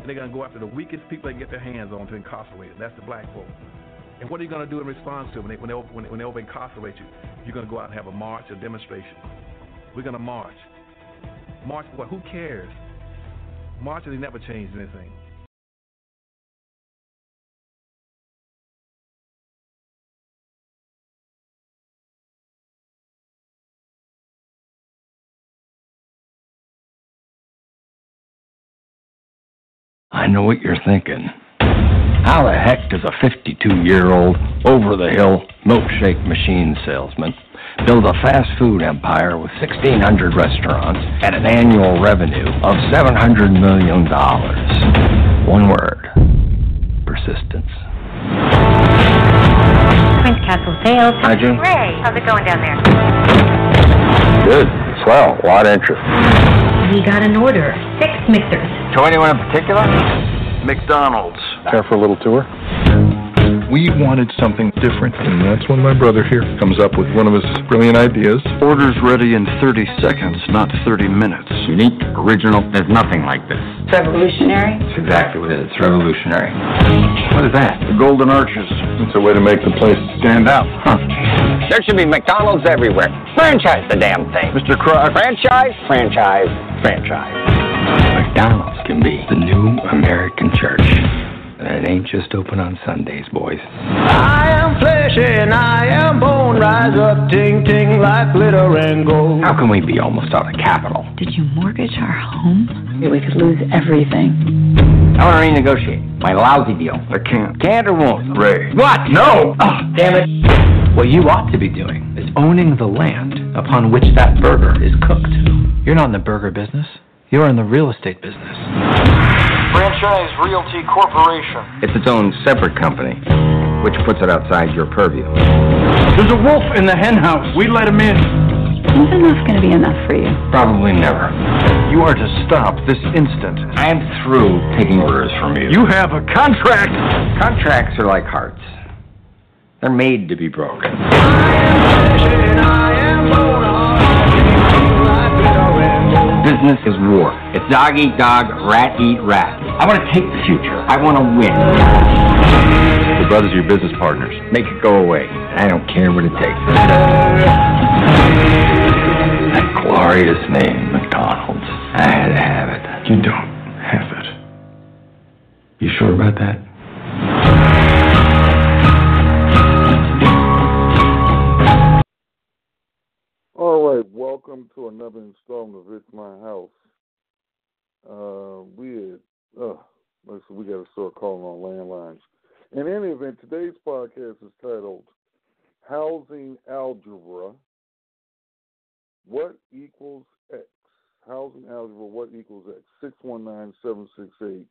And they're going to go after the weakest people they can get their hands on to incarcerate them. That's the black folk. And what are you going to do in response to them when they, when they, when they, when they over incarcerate you? You're going to go out and have a march, or a demonstration. We're going to march. March what? Who cares? Marches never changed anything. I know what you're thinking. How the heck does a 52 year old, over the hill milkshake machine salesman build a fast food empire with 1,600 restaurants at an annual revenue of $700 million? One word persistence. Prince Castle Sales. Hi, June. Ray, how's it going down there? Good. Swell. A lot of interest. We got an order. Six mixers. To anyone in particular? McDonald's. Care for a little tour? We wanted something different, and that's when my brother here comes up with one of his brilliant ideas. Orders ready in 30 seconds, not 30 minutes. Unique, original, there's nothing like this. It's revolutionary. It's exactly what it is. It's revolutionary. What is that? The Golden Arches. It's a way to make the place stand out. Huh. There should be McDonald's everywhere. Franchise the damn thing. Mr. Kroc. Franchise, franchise, franchise. McDonald's can be the new American church. And it ain't just open on Sundays, boys. I am flesh and I am bone. Rise up, ting ting, like glitter and gold. How can we be almost out of capital? Did you mortgage our home? We could lose everything. I want to renegotiate my lousy deal. I can't. Can't or won't? Ray. What? No! Oh, damn it. What you ought to be doing is owning the land upon which that burger is cooked. You're not in the burger business. You're in the real estate business. Franchise Realty Corporation. It's its own separate company. which puts it outside your purview. There's a wolf in the hen house. We let him in. When's enough going to be enough for you? Probably never. You are to stop this instant. I'm through taking orders from you. You have a contract. Contracts are like hearts. They're made to be broken. Business is war. It's dog eat dog, rat eat rat. I want to take the future. I want to win. The brothers are your business partners. Make it go away. I don't care what it takes. That glorious name, McDonald's. I had to have it. You don't have it. You sure about that? Welcome to another installment of It's My House. Uh, we uh, let's we got to start calling on landlines. In any event, today's podcast is titled Housing Algebra What Equals X? Housing Algebra What Equals X? 619 768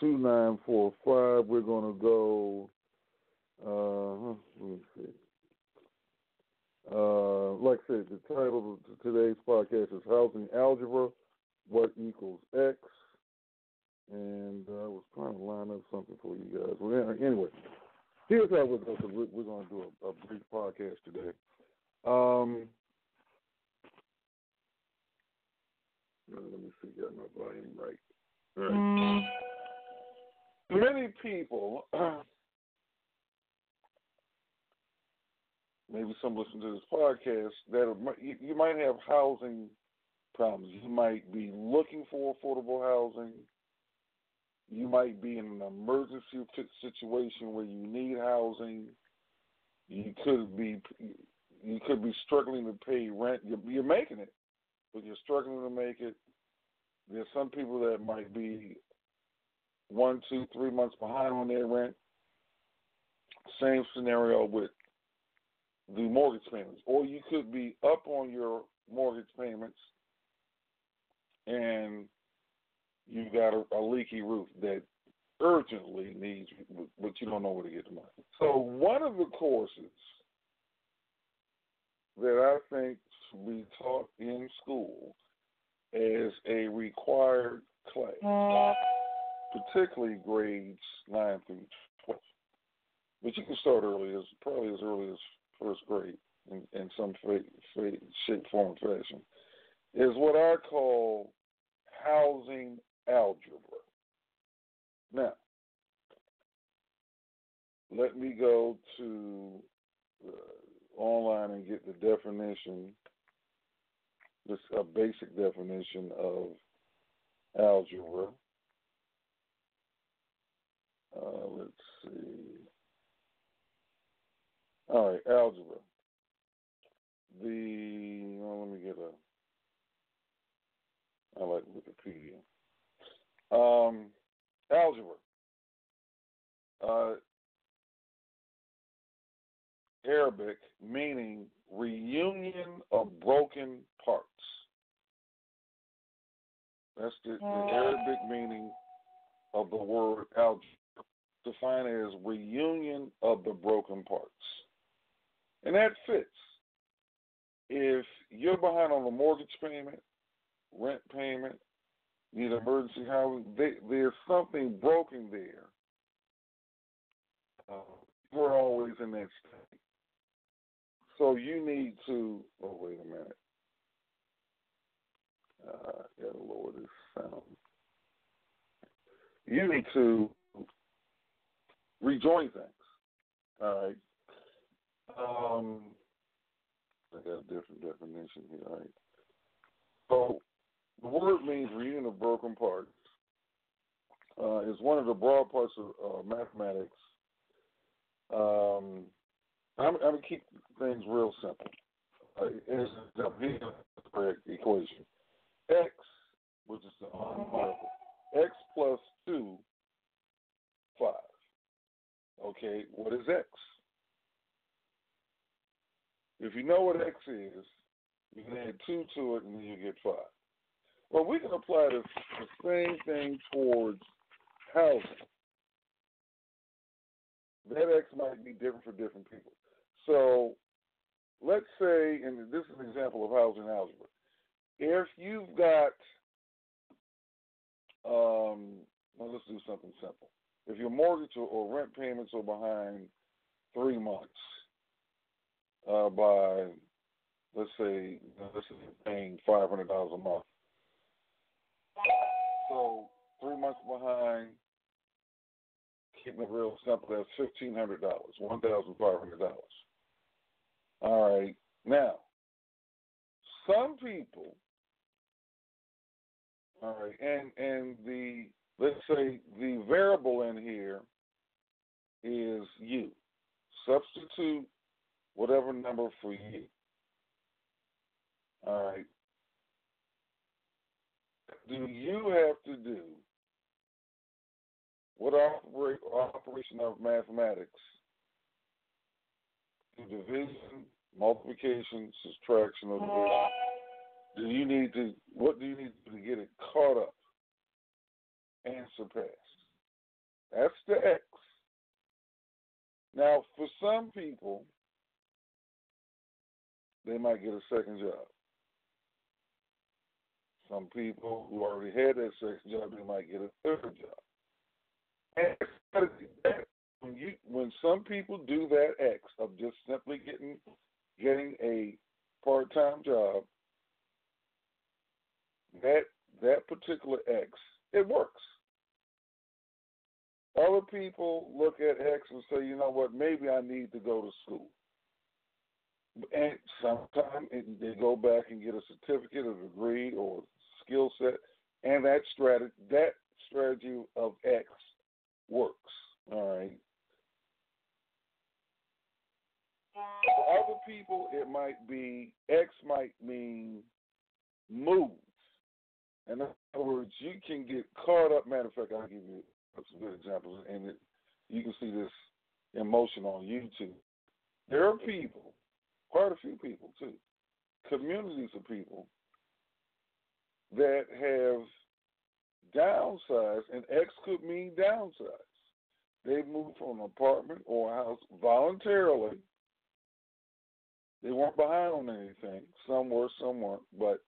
2945. We're going to go, uh, let me see. Uh, like I said, the title of today's podcast is Housing Algebra What Equals X? And uh, I was trying to line up something for you guys. Well, anyway, here's how we're going to we're, we're going to do a, a brief podcast today. Um, uh, let me see, got my volume right. All right. Many people maybe some listen to this podcast that you, might have housing problems. You might be looking for affordable housing. You might be in an emergency situation where you need housing. You could be you could be struggling to pay rent. You're, you're making it, but you're struggling to make it. There's some people that might be one, two, three months behind on their rent. Same scenario with the mortgage payments, or you could be up on your mortgage payments and you've got a, a leaky roof that urgently needs, but you don't know where to get the money. So one of the courses that I think should be taught in school as a required class, particularly grades nine through twelve, but you can start early, as probably as early as first grade in, in some shape, form, fashion, is what I call housing algebra. Now, let me go to uh, online and get the definition, just a basic definition of algebra. Uh, let's see. All right, algebra. The well, let me get a. I like Wikipedia. Um, algebra. Uh, Arabic meaning reunion of broken parts. That's the, the Arabic meaning of the word algebra, defined as reunion of the broken parts. And that fits. If you're behind on a mortgage payment, rent payment, need emergency housing, they, there's something broken there. Uh, we're always in that state. So you need to, oh, wait a minute. Uh, gotta lower this sound. You need to rejoin things. All right. Um, I got a different definition here. All right. So the word means reunion of broken parts. Uh, is one of the broad parts of uh, mathematics. Um, I'm, I'm keep things real simple. Uh, here's the correct equation. X, which is the numerical, X plus 2, 5. Okay, what is X? If you know what X is, you can add 2 to it and then you get 5. Well, we can apply the, the same thing towards housing. that X might be different for different people. So let's say, and this is an example of housing algebra. If you've got, um, well, let's do something simple. If your mortgage or, or rent payments are behind three months uh, by, let's say, let's say paying five hundred dollars a month. So three months behind, keeping it real simple, that's fifteen hundred dollars, one thousand five hundred dollars. All right. Now, some people, all right, and and the let's say the variable in here is you. Substitute whatever number for you. All right. Do you have to do what operation of mathematics? Division, multiplication, subtraction, or division. Do you need to? What do you need to get it caught up and surpassed? That's the X. Now, for some people, they might get a second job. Some people who already had that second job, they might get a third job. And when you, when some people do that X of just simply getting getting a part-time job, that that particular X, it works. Other people look at X and say, you know what, maybe I need to go to school. And sometimes they go back and get a certificate, a degree, or skill set, and that strategy, that strategy of X works. All right. For other people, it might be X might mean move. In other words, you can get caught up. Matter of fact, I'll give you some good examples, and it, you can see this in motion on YouTube. There are people, quite a few people too, communities of people that have downsized, and X could mean downsized. They moved from an apartment or a house voluntarily. They weren't behind on anything. Some were, some weren't, but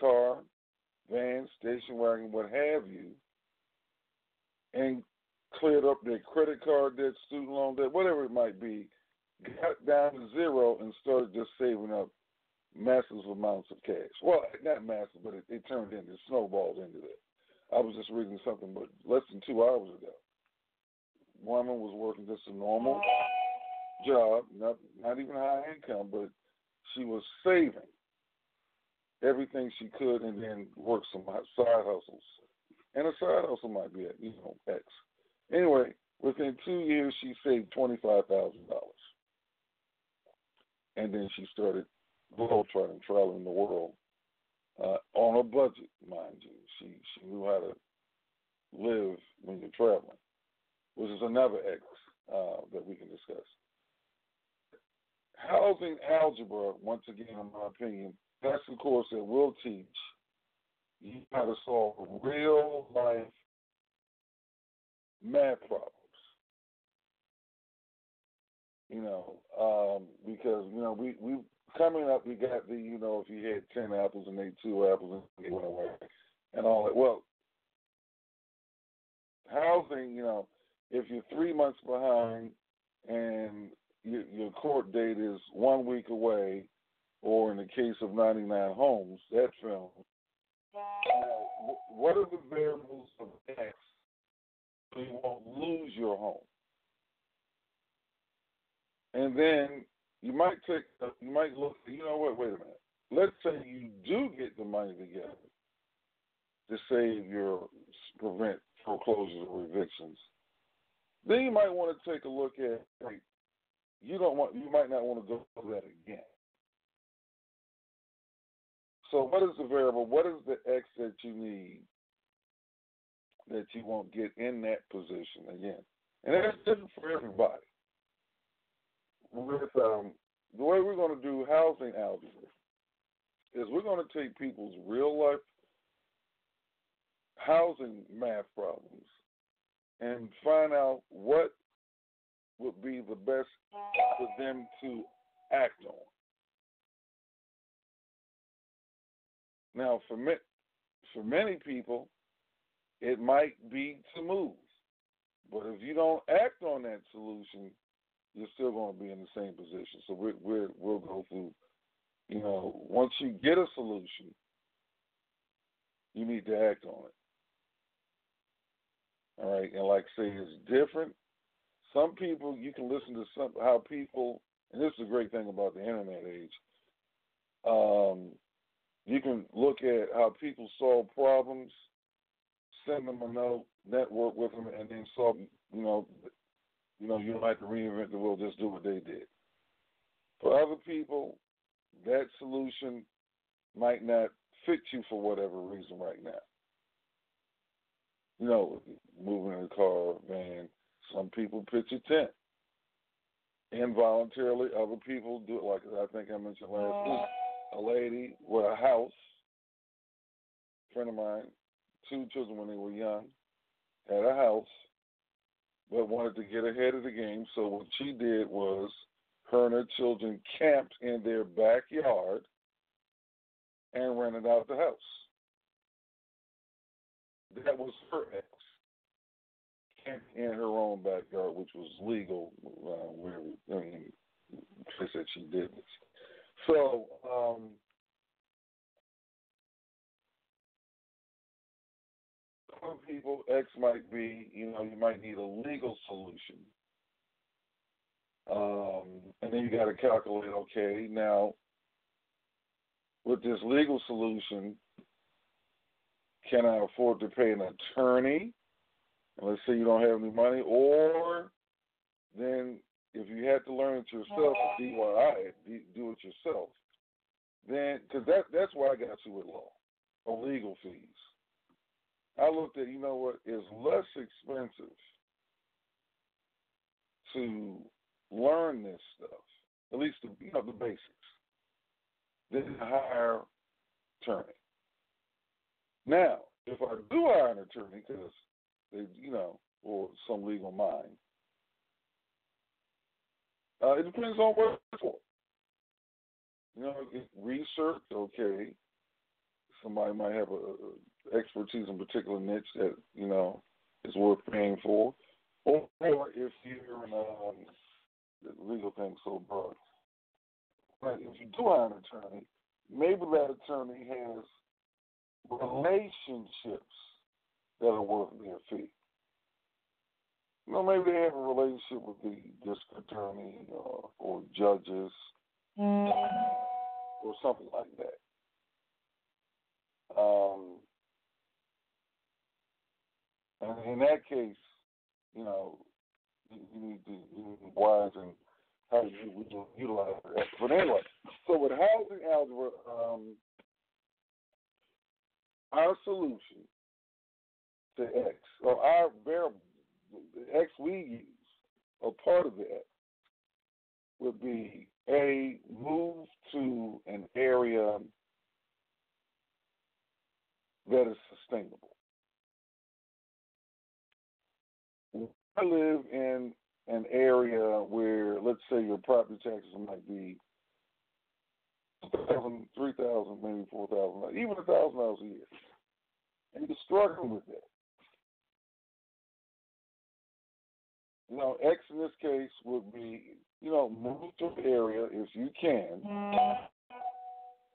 car, van, station wagon, what have you, and cleared up their credit card debt, student loan debt, whatever it might be, got down to zero and started just saving up massive amounts of cash. Well, not massive, but it, it turned into snowballed into that. I was just reading something, but less than two hours ago. Woman was working just a normal job, not not even high income, but she was saving everything she could and then worked some side hustles. And a side hustle might be at, you know, X. Anyway, within two years she saved twenty five thousand dollars. And then she started globetrotting, traveling the world uh, on a budget, mind you. She she knew how to live when you're traveling, which is another X uh, that we can discuss. Housing algebra, once again, in my opinion, that's the course that will teach you how to solve real life math problems. You know, um, because you know we we coming up, we got the you know if you had ten apples and ate two apples and went away and all that. Well, housing, you know, if you're three months behind and your, your court date is one week away, or in the case of 99 Homes, that film, what are the variables of X so you won't lose your home? And then you might take, uh, you might look, you know what, wait a minute. Let's say you do get the money together to save your, prevent foreclosures or evictions. Then you might want to take a look at, like, you don't want, you might not want to go through that again. So, what is the variable? What is the X that you need that you won't get in that position again? And that's different for everybody. With um, the way we're going to do housing algebra is we're going to take people's real life housing math problems and find out what would be the best for them to act on. Now, for me, for many people, it might be to move, but if you don't act on that solution, you're still going to be in the same position. So we're, we're we'll go through. You know, once you get a solution, you need to act on it. All right, and like I say, it's different. Some people you can listen to some how people, and this is a great thing about the internet age. Um, you can look at how people solve problems, send them a note, network with them, and then solve. You know, you know, you don't have to reinvent the wheel. Just do what they did. For other people, that solution might not fit you for whatever reason right now. You know, moving in a car, van. Some people pitch a tent involuntarily. Other people do it like I think I mentioned last week. A lady with a house, a friend of mine, two children when they were young, had a house, but wanted to get ahead of the game. So what she did was her and her children camped in their backyard and rented out the house. That was her X. Camped in her own backyard, which was legal uh, where I mean, place that she did this. So, might be, you know, you might need a legal solution. Um, and then you got to calculate, okay, now with this legal solution, can I afford to pay an attorney? And let's say you don't have any money, or then if you had to learn it yourself, DIY, do it yourself. Then, because that that's why I got you with law a legal fees. I looked at, you know what, it's less expensive to learn this stuff, at least the, you know the basics, than to hire attorney. Now, if I do hire an attorney, because they, you know, or some legal mind, uh, it depends on what it's for. You know, research, okay. Somebody might have a, a expertise in particular niche that you know is worth paying for, or, or if you're in um, the legal thing so broad. But if you do hire an attorney, maybe that attorney has relationships that are worth their fee. You know, maybe they have a relationship with the district attorney or, or judges mm. or something like that. Um, and in that case, you know, you, you need to you be wise in how you, you utilize that. But anyway, so with housing algebra, um, our solution to X, or our variable, the X we use, or part of that, would be a move to an area that is sustainable. I live in an area where, let's say, your property taxes might be thousand, three thousand, maybe four thousand, even a thousand dollars a year, and you're struggling with that. You know, X in this case would be, you know, move to an area if you can.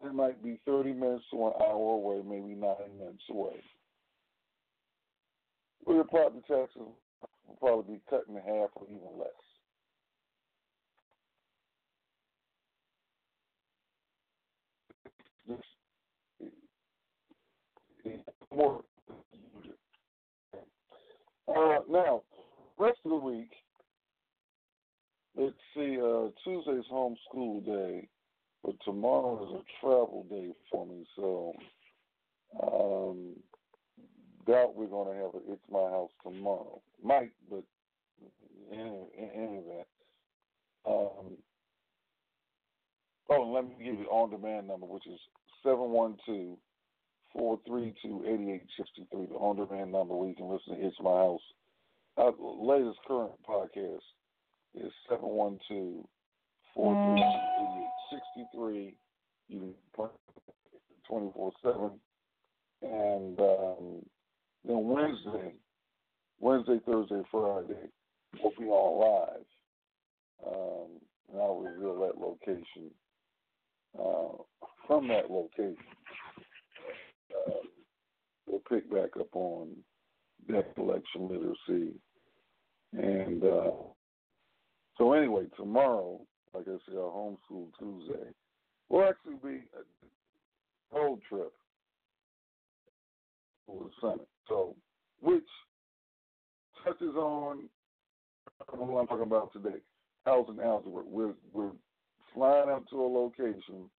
It might be 30 minutes to an hour away, maybe nine minutes away. Where your property taxes will probably be cut in half or even less. more. Uh, now, rest of the week, let's see, uh, Tuesday's homeschool day, but tomorrow is a travel day for me, so um, doubt we're going to have a It's My House tomorrow. Might, but in, any event. Um, oh, let me give you the on-demand number, which is 712 432 8863, the on demand number where you can listen to It's My House our latest current podcast is 712 433 You can play 24 7. And um, then Wednesday, Wednesday, Thursday, Friday, we'll be on live. Um, and I'll reveal that location uh, from that location. Uh, we'll pick back up on debt collection literacy. And uh, so, anyway, tomorrow, like I said, our homeschool Tuesday will actually be a road trip for the summit. So, which touches on what I'm talking about today, housing algebra. We're we're flying up to a location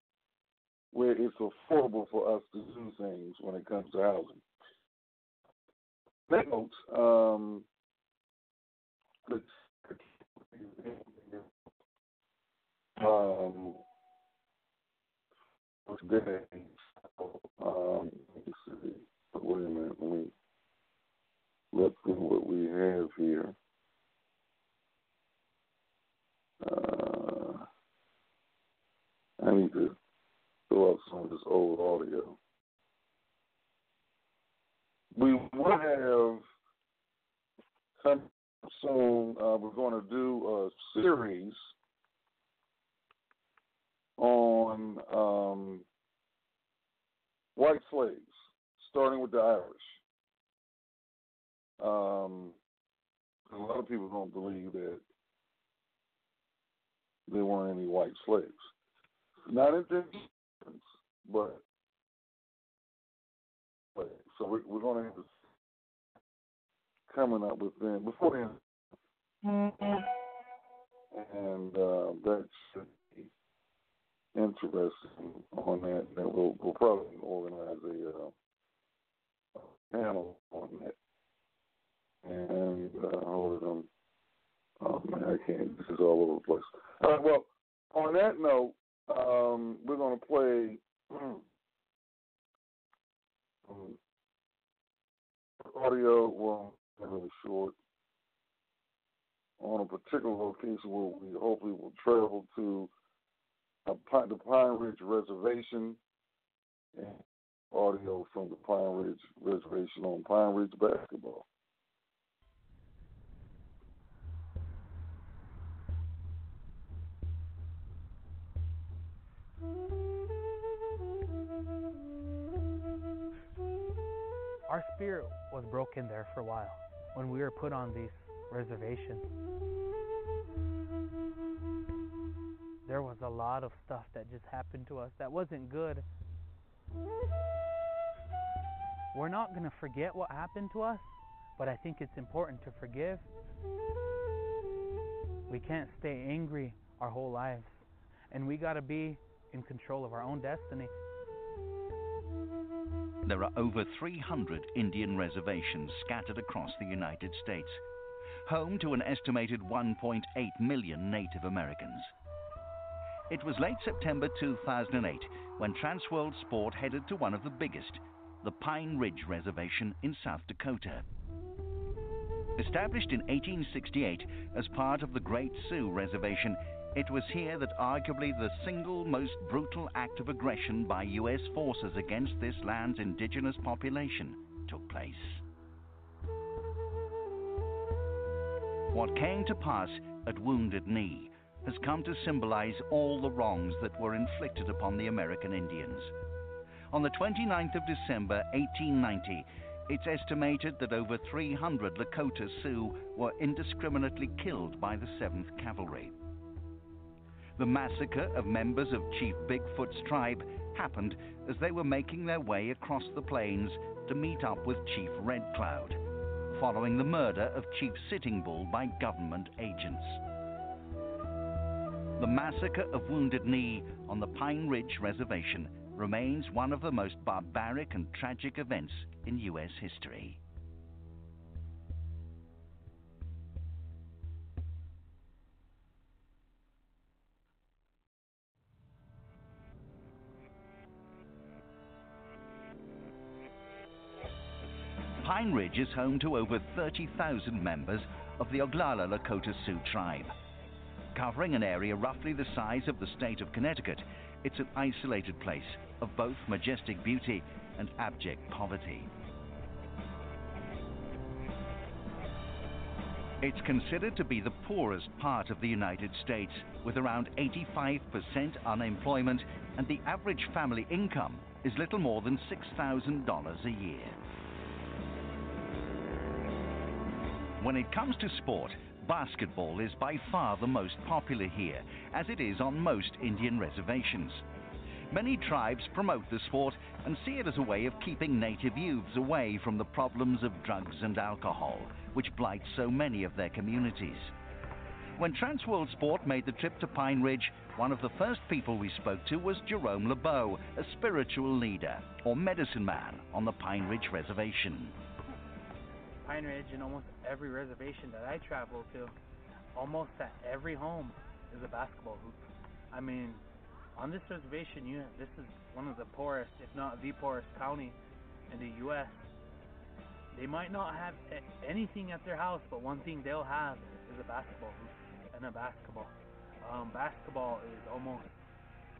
where it's affordable for us to do things when it comes to housing. That um, um, today, um, let me see. Wait a minute, let me look through what we have here. Uh, I need to throw up some of this old audio. We will have come soon. Uh, we're going to do a series on um, white slaves, starting with the Irish. Um, a lot of people don't believe that there weren't any white slaves. Not in this but, but so we, we're going to have coming up with them before then, and uh, that should be interesting on that. That we'll, we'll probably organize a, uh, a panel on that. And uh, hold on. Oh man, I can't. This is all over the place. All right. Well, on that note, um, we're going to play. Um, audio, well, really short, on a where we hopefully will travel to a, the Pine Ridge Reservation and audio from the Pine Ridge Reservation on Pine Ridge basketball. Our spirit was broken there for a while when we were put on these reservations. There was a lot of stuff that just happened to us that wasn't good. We're not going to forget what happened to us, but I think it's important to forgive. We can't stay angry our whole lives, and we got to be in control of our own destiny. There are over 300 Indian reservations scattered across the United States, home to an estimated 1.8 million Native Americans. It was late September 2008 when Transworld Sport headed to one of the biggest, the Pine Ridge Reservation in South Dakota. Established in 1868 as part of the Great Sioux Reservation, it was here that arguably the single most brutal act of aggression by U.S. forces against this land's indigenous population took place. What came to pass at Wounded Knee has come to symbolize all the wrongs that were inflicted upon the American Indians. On the 29th of December 1890, it's estimated that over 300 Lakota Sioux were indiscriminately killed by the 7th Cavalry. The massacre of members of Chief Bigfoot's tribe happened as they were making their way across the plains to meet up with Chief Red Cloud, following the murder of Chief Sitting Bull by government agents. The massacre of Wounded Knee on the Pine Ridge Reservation remains one of the most barbaric and tragic events in U.S. history. Pine Ridge is home to over 30,000 members of the Oglala Lakota Sioux tribe. Covering an area roughly the size of the state of Connecticut, it's an isolated place of both majestic beauty and abject poverty. It's considered to be the poorest part of the United States, with around 85% unemployment, and the average family income is little more than $6,000 a year. When it comes to sport, basketball is by far the most popular here, as it is on most Indian reservations. Many tribes promote the sport and see it as a way of keeping native youths away from the problems of drugs and alcohol, which blight so many of their communities. When Transworld Sport made the trip to Pine Ridge, one of the first people we spoke to was Jerome LeBeau, a spiritual leader, or medicine man, on the Pine Ridge Reservation. Pine Ridge and almost every reservation that I travel to, almost at every home is a basketball hoop. I mean, on this reservation, you this is one of the poorest, if not the poorest county in the U.S. They might not have anything at their house, but one thing they'll have is a basketball hoop and a basketball. Um, basketball is almost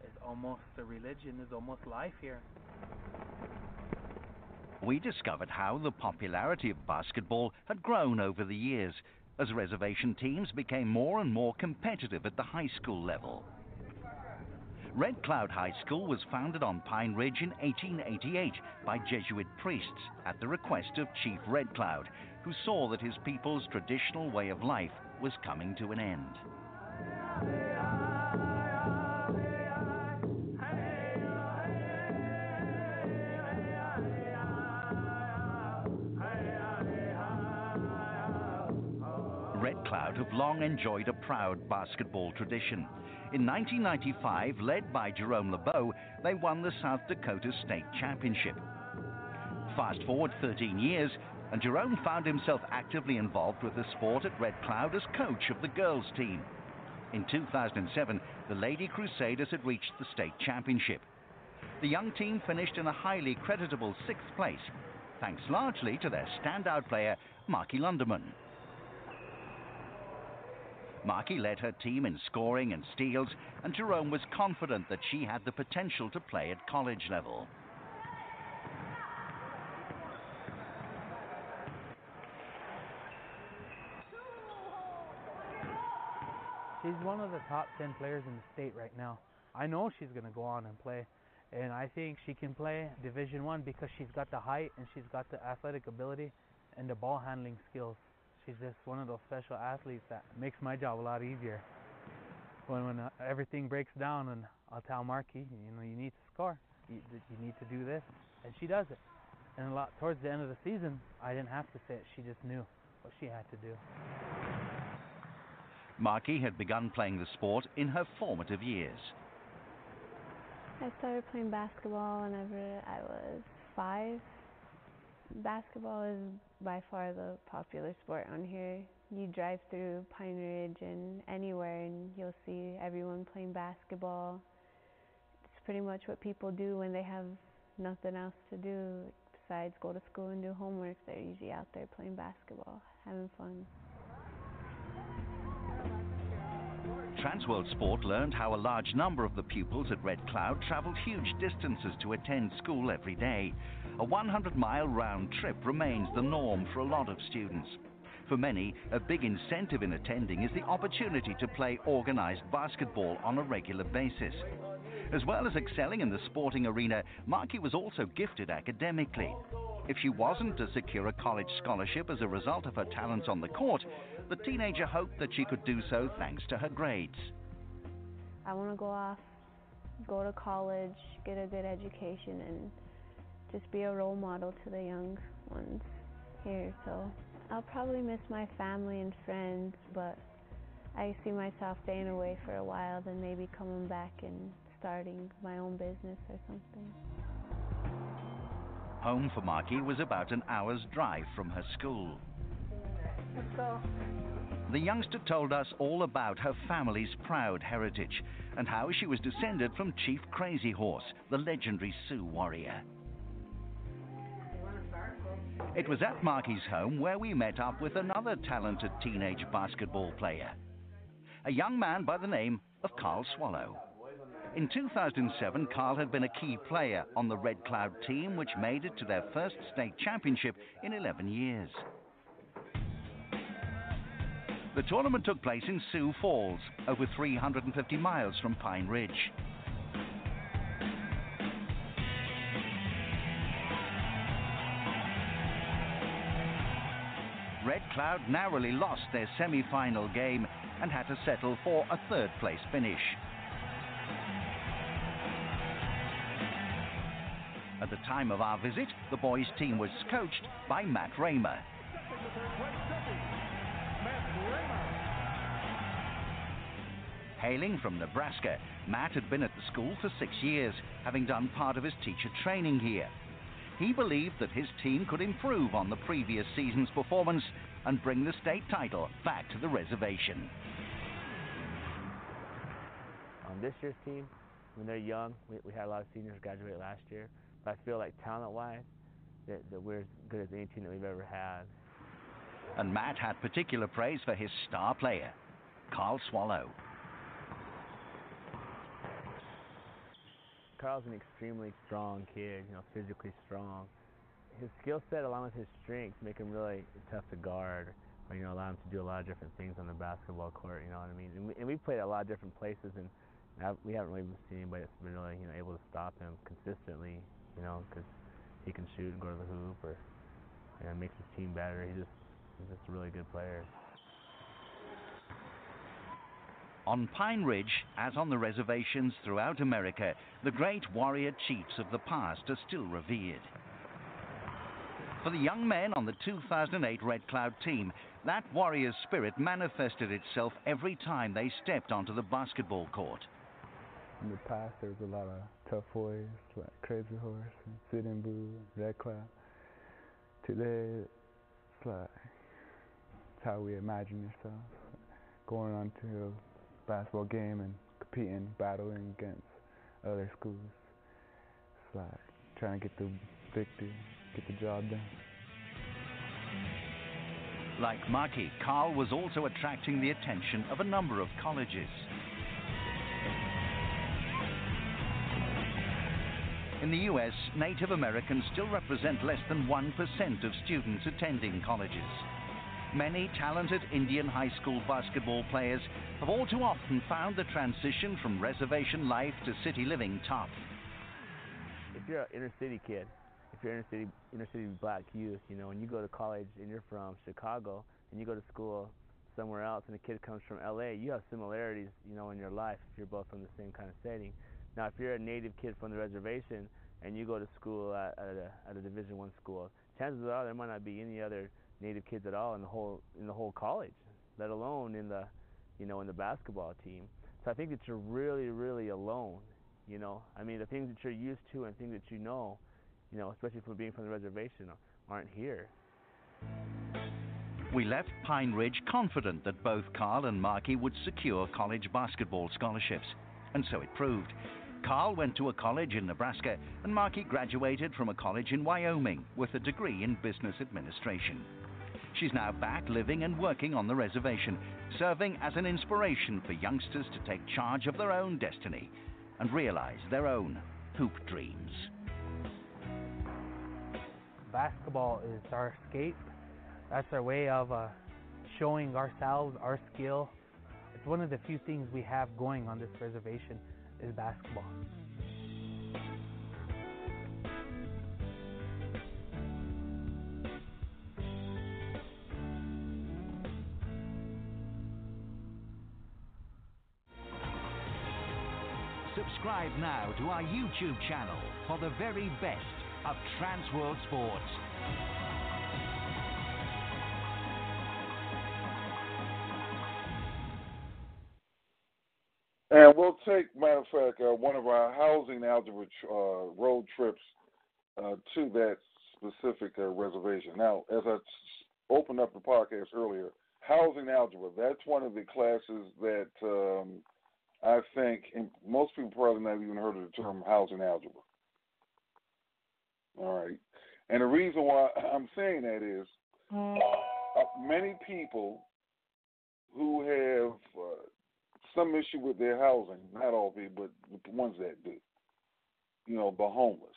is almost a religion, is almost life here. We discovered how the popularity of basketball had grown over the years as reservation teams became more and more competitive at the high school level. Red Cloud High School was founded on Pine Ridge in 1888 by Jesuit priests at the request of Chief Red Cloud, who saw that his people's traditional way of life was coming to an end. Have long enjoyed a proud basketball tradition. In 1995, led by Jerome LeBeau, they won the South Dakota State Championship. Fast forward 13 years, and Jerome found himself actively involved with the sport at Red Cloud as coach of the girls' team. In 2007, the Lady Crusaders had reached the state championship. The young team finished in a highly creditable sixth place, thanks largely to their standout player, Marky Lunderman. Marky led her team in scoring and steals, and Jerome was confident that she had the potential to play at college level. She's one of the top 10 players in the state right now. I know she's going to go on and play, and I think she can play Division 1 because she's got the height and she's got the athletic ability and the ball handling skills she's just one of those special athletes that makes my job a lot easier. When when uh, everything breaks down, and I'll tell Marky, you know, you need to score. You, you need to do this, and she does it. And a lot towards the end of the season, I didn't have to say it. She just knew what she had to do. Marky had begun playing the sport in her formative years. I started playing basketball whenever I was five. Basketball is by far the popular sport on here. You drive through Pine Ridge and anywhere, and you'll see everyone playing basketball. It's pretty much what people do when they have nothing else to do besides go to school and do homework. They're usually out there playing basketball, having fun. Transworld Sport learned how a large number of the pupils at Red Cloud traveled huge distances to attend school every day. A 100 mile round trip remains the norm for a lot of students. For many, a big incentive in attending is the opportunity to play organized basketball on a regular basis. As well as excelling in the sporting arena, Marky was also gifted academically. If she wasn't to secure a college scholarship as a result of her talents on the court, the teenager hoped that she could do so thanks to her grades. I want to go off, go to college, get a good education, and just be a role model to the young ones here. So I'll probably miss my family and friends, but I see myself staying away for a while, then maybe coming back and starting my own business or something. Home for Marky was about an hour's drive from her school. Let's go. The youngster told us all about her family's proud heritage and how she was descended from Chief Crazy Horse, the legendary Sioux warrior. It was at Marky's home where we met up with another talented teenage basketball player, a young man by the name of Carl Swallow. In 2007, Carl had been a key player on the Red Cloud team, which made it to their first state championship in 11 years. The tournament took place in Sioux Falls, over 350 miles from Pine Ridge. Cloud narrowly lost their semi-final game and had to settle for a third place finish. At the time of our visit, the boys' team was coached by Matt Raymer. Hailing from Nebraska, Matt had been at the school for six years, having done part of his teacher training here. He believed that his team could improve on the previous season's performance and bring the state title back to the reservation. On this year's team, when they're young, we, we had a lot of seniors graduate last year, but I feel like talent-wise, that, that we're as good as any team that we've ever had. And Matt had particular praise for his star player, Carl Swallow. Carl's an extremely strong kid, you know, physically strong. His skill set, along with his strength, make him really tough to guard, or you know, allow him to do a lot of different things on the basketball court. You know what I mean? And we, and we played at a lot of different places, and we haven't really seen anybody that's been really, you know, able to stop him consistently. You know, because he can shoot and go to the hoop, or you know, makes his team better. He just, he's just a really good player. On Pine Ridge, as on the reservations throughout America, the great warrior chiefs of the past are still revered. For the young men on the 2008 Red Cloud team, that warrior spirit manifested itself every time they stepped onto the basketball court. In the past, there was a lot of tough warriors like Crazy Horse and Sitting Bull, Red Cloud. Today, it's like it's how we imagine ourselves going onto a basketball game and competing, battling against other schools. It's like trying to get the victory, get the job done. Like Marky, Carl was also attracting the attention of a number of colleges. In the US, Native Americans still represent less than 1% of students attending colleges. Many talented Indian high school basketball players have all too often found the transition from reservation life to city living tough. If you're an inner city kid, if you're inner city inner city black youth, you know, and you go to college and you're from Chicago and you go to school somewhere else and a kid comes from LA, you have similarities, you know, in your life if you're both from the same kind of setting. Now, if you're a native kid from the reservation and you go to school at, at a, at a Division One school, chances are there might not be any other native kids at all in the whole in the whole college, let alone in the you know in the basketball team. So I think that you're really really alone. You know, I mean the things that you're used to and things that you know, you know, especially from being from the reservation, aren't here. We left Pine Ridge confident that both Carl and Marky would secure college basketball scholarships, and so it proved. Carl went to a college in Nebraska, and Marky graduated from a college in Wyoming with a degree in business administration. She's now back living and working on the reservation, serving as an inspiration for youngsters to take charge of their own destiny and realize their own hoop dreams. Basketball is our escape. That's our way of uh, showing ourselves, our skill. It's one of the few things we have going on this reservation is basketball. Subscribe now to our YouTube channel for the very best of Transworld Sports. And we'll take, matter of fact, uh, one of our housing algebra uh, road trips uh, to that specific uh, reservation. Now, as I opened up the podcast earlier, housing algebra, that's one of the classes that um, I think most people probably not even heard of the term housing algebra. All right. And the reason why I'm saying that is uh, many people who have uh, some issue with their housing, not all people, but the ones that do. You know, the homeless,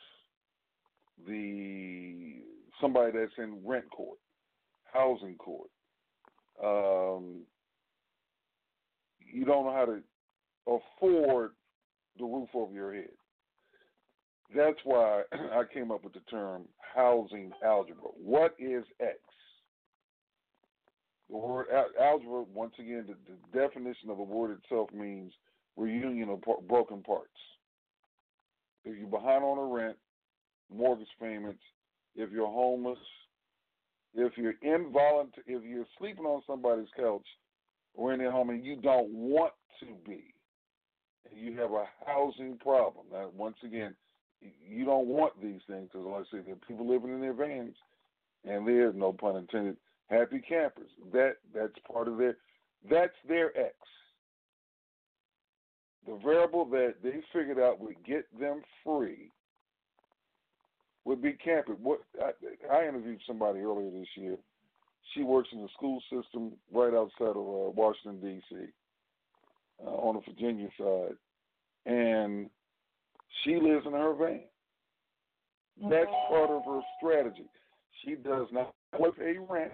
the somebody that's in rent court, housing court. Um, you don't know how to afford the roof over your head. That's why I came up with the term housing algebra. What is X? The word algebra, once again, the, the definition of the word itself means reunion of broken parts. If you're behind on a rent, mortgage payments, if you're homeless, if you're involuntary, if you're sleeping on somebody's couch or in their home and you don't want to be, and you have a housing problem. Now, once again, you don't want these things because, like I said, there are people living in their vans, and they're no pun intended happy campers. That that's part of their that's their X. The variable that they figured out would get them free would be camping. What I, I interviewed somebody earlier this year. She works in the school system right outside of uh, Washington D.C. Uh, on the Virginia side, and she lives in her van. That's part of her strategy. She does not pay rent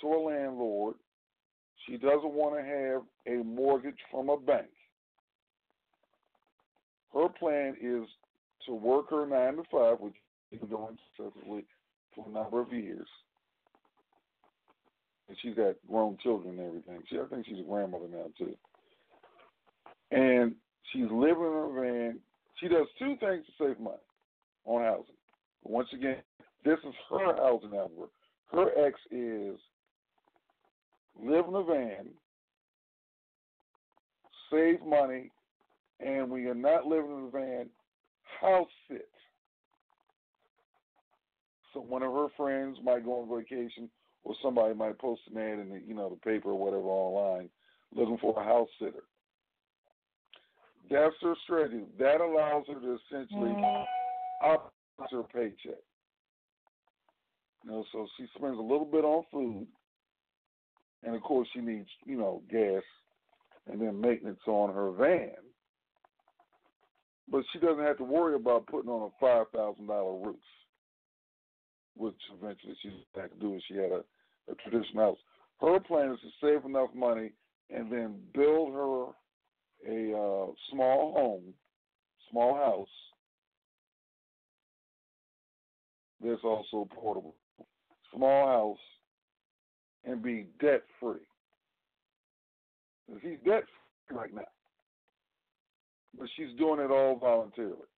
to a landlord. She doesn't want to have a mortgage from a bank. Her plan is to work her nine to five, which she's been doing successfully for a number of years. And she's got grown children and everything. She, I think she's a grandmother now too. And she's living in her van. She does two things to save money on housing. Once again, this is her housing number. Her X is live in a van, save money, and when you're not living in a van, house sit. So one of her friends might go on vacation, or somebody might post an ad in the you know the paper or whatever online, looking for a house sitter. That's her strategy. That allows her to essentially up her paycheck. You know, so she spends a little bit on food, and of course she needs you know gas and then maintenance on her van but she doesn't have to worry about putting on a five thousand dollar roof which eventually she's had to do if she had a, a traditional house her plan is to save enough money and then build her a uh, small home small house that's also portable small house and be debt free. He's debt free right now, but she's doing it all voluntarily.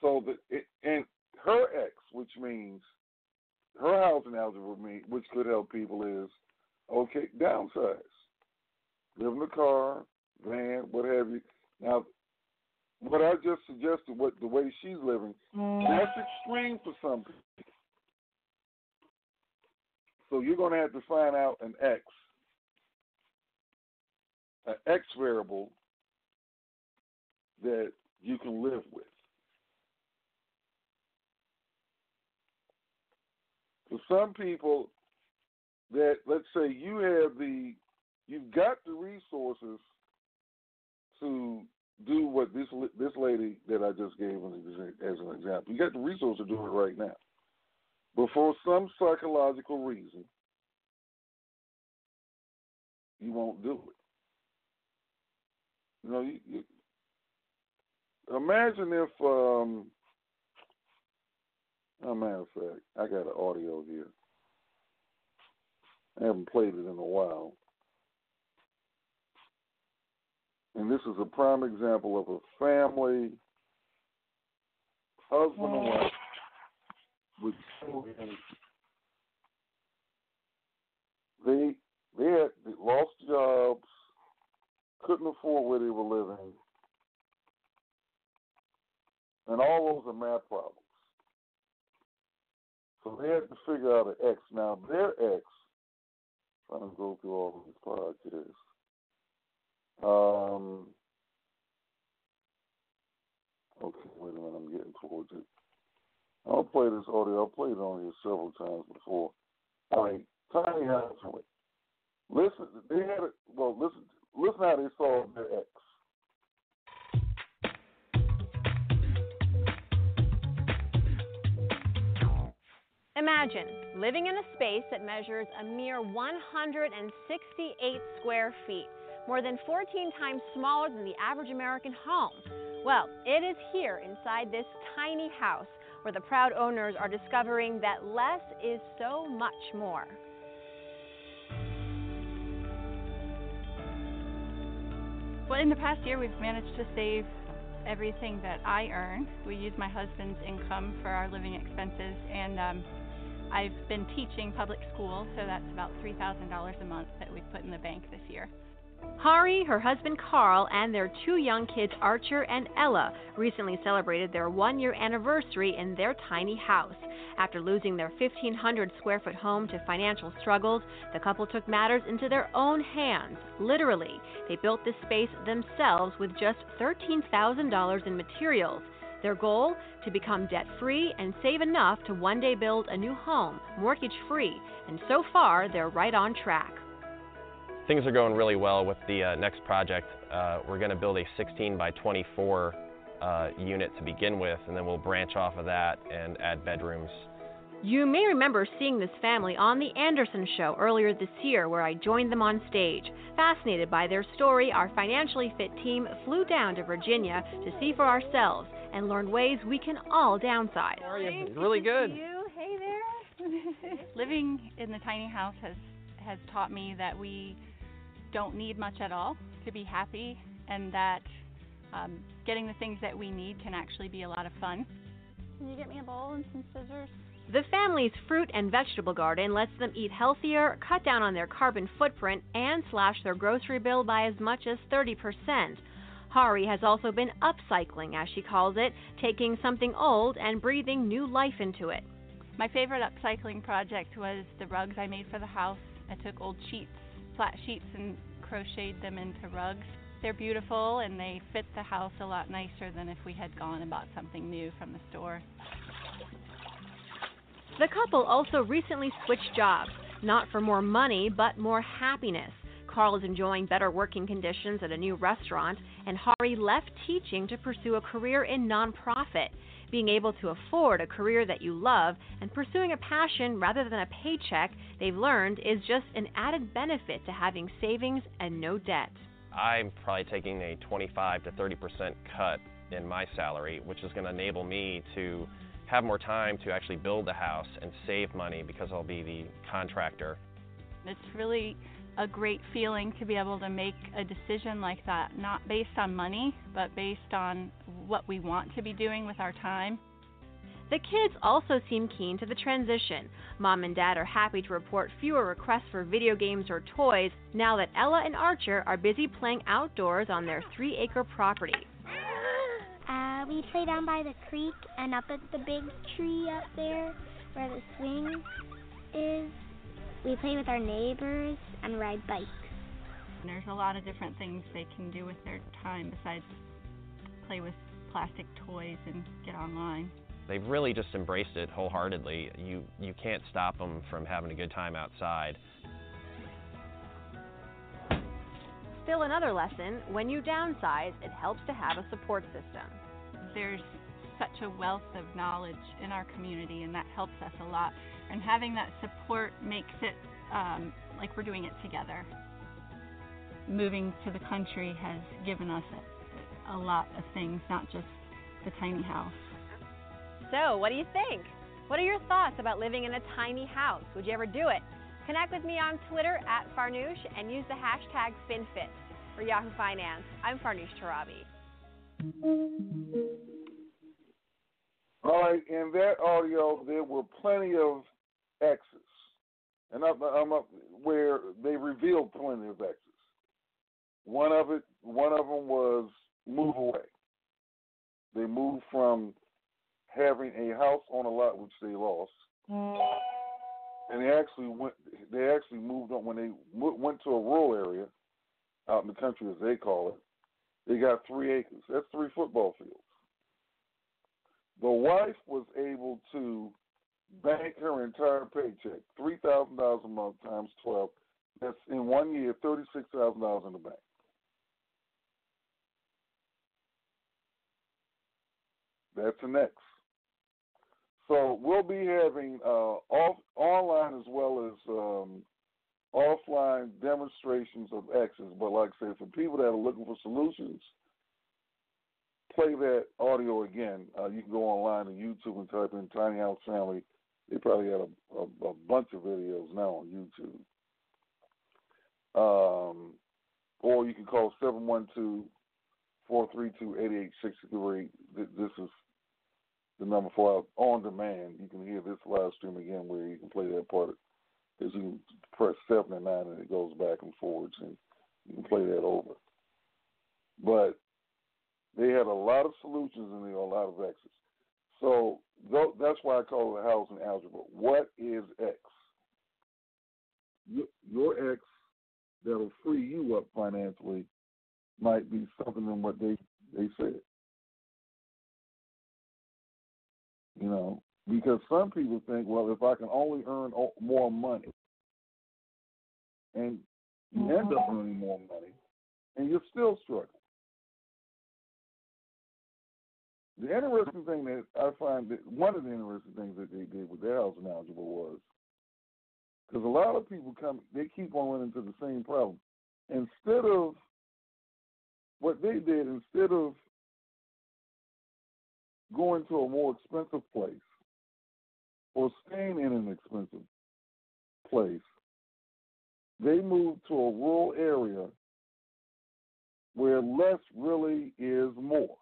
So that it, and her X, which means her housing algebra, me which could help people, is okay downsize, live in a car, van, what have you. Now, what I just suggested, what the way she's living, mm. that's extreme for some people. So you're going to have to find out an X, an X variable that you can live with. For some people, that let's say you have the, you've got the resources to do what this this lady that I just gave as an example. You got the resources to do it right now. But for some psychological reason, you won't do it. You know, you, you, imagine if, um, a matter of fact, I got an audio here. I haven't played it in a while. And this is a prime example of a family, husband and wife, with children, they they had they lost jobs, couldn't afford where they were living, and all those are math problems. So they had to figure out an X. Now their X, trying to go through all of these podcasts. Um, okay, wait a minute, I'm getting towards it. I'll play this audio. I've played it on here several times before. All right, tiny house. Listen, they had it. Well, listen, listen how they solved their X. Imagine living in a space that measures a mere 168 square feet, more than 14 times smaller than the average American home. Well, it is here inside this tiny house where the proud owners are discovering that less is so much more. Well, in the past year, we've managed to save everything that I earn. We use my husband's income for our living expenses, and um, I've been teaching public school, so that's about $3,000 a month that we've put in the bank this year. Hari, her husband Karl, and their two young kids, Archer and Ella, recently celebrated their one year anniversary in their tiny house. After losing their 1,500 square foot home to financial struggles, the couple took matters into their own hands. Literally, they built this space themselves with just $13,000 in materials. Their goal? To become debt free and save enough to one day build a new home, mortgage free. And so far, they're right on track. Things are going really well with the uh, next project. Uh, we're going to build a 16 by 24 uh, unit to begin with, and then we'll branch off of that and add bedrooms. You may remember seeing this family on The Anderson Show earlier this year, where I joined them on stage. Fascinated by their story, our financially fit team flew down to Virginia to see for ourselves and learn ways we can all downsize. How are you? Really good. You, hey there. Living in the tiny house has has taught me that we don't need much at all to be happy, and that um, getting the things that we need can actually be a lot of fun. Can you get me a bowl and some scissors? The family's fruit and vegetable garden lets them eat healthier, cut down on their carbon footprint, and slash their grocery bill by as much as 30%. Hari has also been upcycling, as she calls it, taking something old and breathing new life into it. My favorite upcycling project was the rugs I made for the house. I took old sheets flat sheets and crocheted them into rugs. They're beautiful and they fit the house a lot nicer than if we had gone and bought something new from the store. The couple also recently switched jobs, not for more money, but more happiness. Karl is enjoying better working conditions at a new restaurant, and Hari left teaching to pursue a career in nonprofit. Being able to afford a career that you love and pursuing a passion rather than a paycheck, they've learned is just an added benefit to having savings and no debt. I'm probably taking a 25 to 30 percent cut in my salary, which is going to enable me to have more time to actually build the house and save money because I'll be the contractor. It's really a great feeling to be able to make a decision like that, not based on money, but based on what we want to be doing with our time. The kids also seem keen to the transition. Mom and Dad are happy to report fewer requests for video games or toys now that Ella and Archer are busy playing outdoors on their three acre property. Uh, we play down by the creek and up at the big tree up there where the swing is. We play with our neighbors and ride bikes. There's a lot of different things they can do with their time besides play with plastic toys and get online. They've really just embraced it wholeheartedly. You you can't stop them from having a good time outside. Still another lesson, when you downsize, it helps to have a support system. There's such a wealth of knowledge in our community and that helps us a lot. And having that support makes it um, like we're doing it together. Moving to the country has given us a lot of things, not just the tiny house. So, what do you think? What are your thoughts about living in a tiny house? Would you ever do it? Connect with me on Twitter at Farnoosh and use the hashtag FinFit. For Yahoo Finance, I'm Farnoosh Torabi. All right, in that audio, there were plenty of X's, and I'm, I'm up where they revealed plenty of X's. One of it, one of them was move away. They moved from having a house on a lot which they lost, and they actually went. They actually moved on when they went to a rural area out in the country, as they call it. They got three acres. That's three football fields. The wife was able to bank her entire paycheck, three thousand dollars a month times twelve. That's in one year, thirty six thousand dollars in the bank. That's an X. So we'll be having uh, off online as well as um, offline demonstrations of X's. But like I said, for people that are looking for solutions, play that audio again. Uh, you can go online on YouTube and type in Tiny House Family. They probably got a, a, a bunch of videos now on YouTube. Um, or you can call 712 432 8863. This is the number for on demand. You can hear this live stream again where you can play that part. Because you can press 7 and 9 and it goes back and forwards and you can play that over. But they had a lot of solutions and a lot of X's. So that's why I call it housing algebra. What is X? Your X that'll free you up financially might be something in what they they said. You know, because some people think, well, if I can only earn more money, and you end up mm-hmm. earning more money, and you're still struggling. The interesting thing that I find that one of the interesting things that they did with their housing algebra was because a lot of people come, they keep on running into the same problem. Instead of what they did, instead of going to a more expensive place or staying in an expensive place, they moved to a rural area where less really is more.